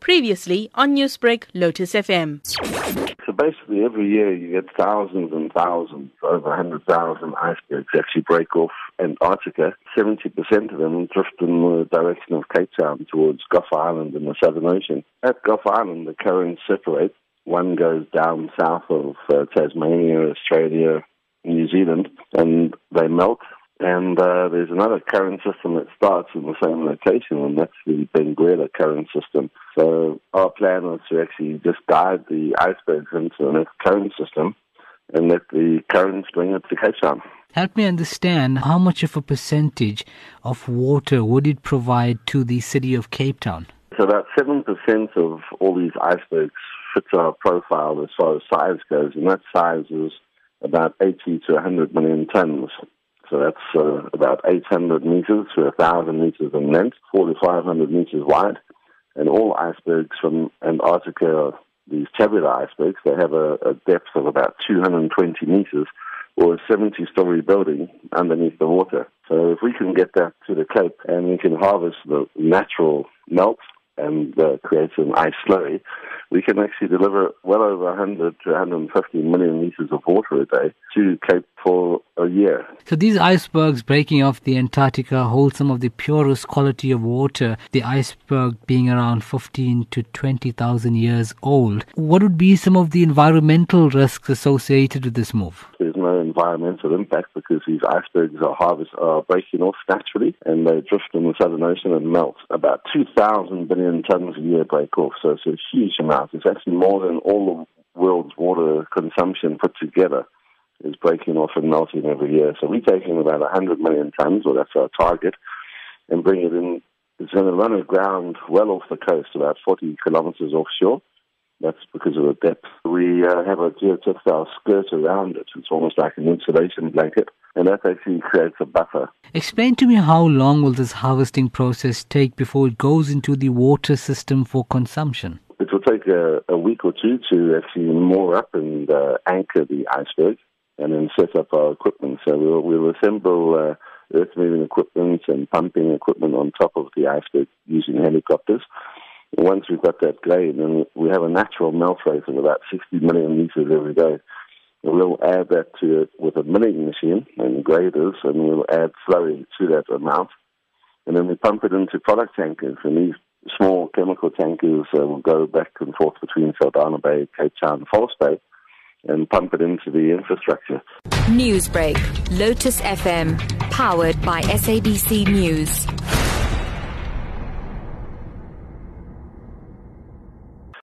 Previously on Newsbreak, Lotus FM. So basically, every year you get thousands and thousands, over 100,000 icebergs actually break off Antarctica. 70% of them drift in the direction of Cape Town towards Gough Island in the Southern Ocean. At Gough Island, the currents separate. One goes down south of uh, Tasmania, Australia, New Zealand, and they melt and uh, there's another current system that starts in the same location, and that's the Benguela current system. So our plan was to actually just guide the icebergs into the next current system and let the currents bring it to Cape Town. Help me understand how much of a percentage of water would it provide to the city of Cape Town? So about 7% of all these icebergs fits our profile as far as size goes, and that size is about 80 to 100 million tons. So that's uh, about 800 meters to 1,000 meters in length, 4,500 meters wide. And all icebergs from Antarctica, these tabular icebergs, they have a, a depth of about 220 meters or a 70 story building underneath the water. So if we can get that to the Cape and we can harvest the natural melt and uh, create an ice slurry, we can actually deliver well over 100 to 150 million liters of water a day to Cape for a year. So these icebergs breaking off the Antarctica hold some of the purest quality of water, the iceberg being around 15 to 20,000 years old. What would be some of the environmental risks associated with this move? Environmental impact because these icebergs are harvest are breaking off naturally and they drift in the Southern Ocean and melt. About 2,000 billion tons a year break off, so it's a huge amount. It's actually more than all the world's water consumption put together is breaking off and melting every year. So we're taking about 100 million tons, or that's our target, and bring it in. It's going to run aground well off the coast, about 40 kilometers offshore. That's because of the depth. We uh, have a geotextile skirt around it. It's almost like an insulation blanket, and that actually creates a buffer. Explain to me how long will this harvesting process take before it goes into the water system for consumption? It will take a, a week or two to actually moor up and uh, anchor the iceberg and then set up our equipment. So we'll, we'll assemble uh, earth moving equipment and pumping equipment on top of the iceberg using helicopters. Once we've got that grade, then we have a natural melt rate of about 60 million liters every day. We'll add that to it with a milling machine and graders, and we'll add slurry to that amount. And then we pump it into product tankers, and these small chemical tankers uh, will go back and forth between Saldanha Bay, Cape Town, and False Bay, and pump it into the infrastructure. Newsbreak, Lotus FM, powered by SABC News.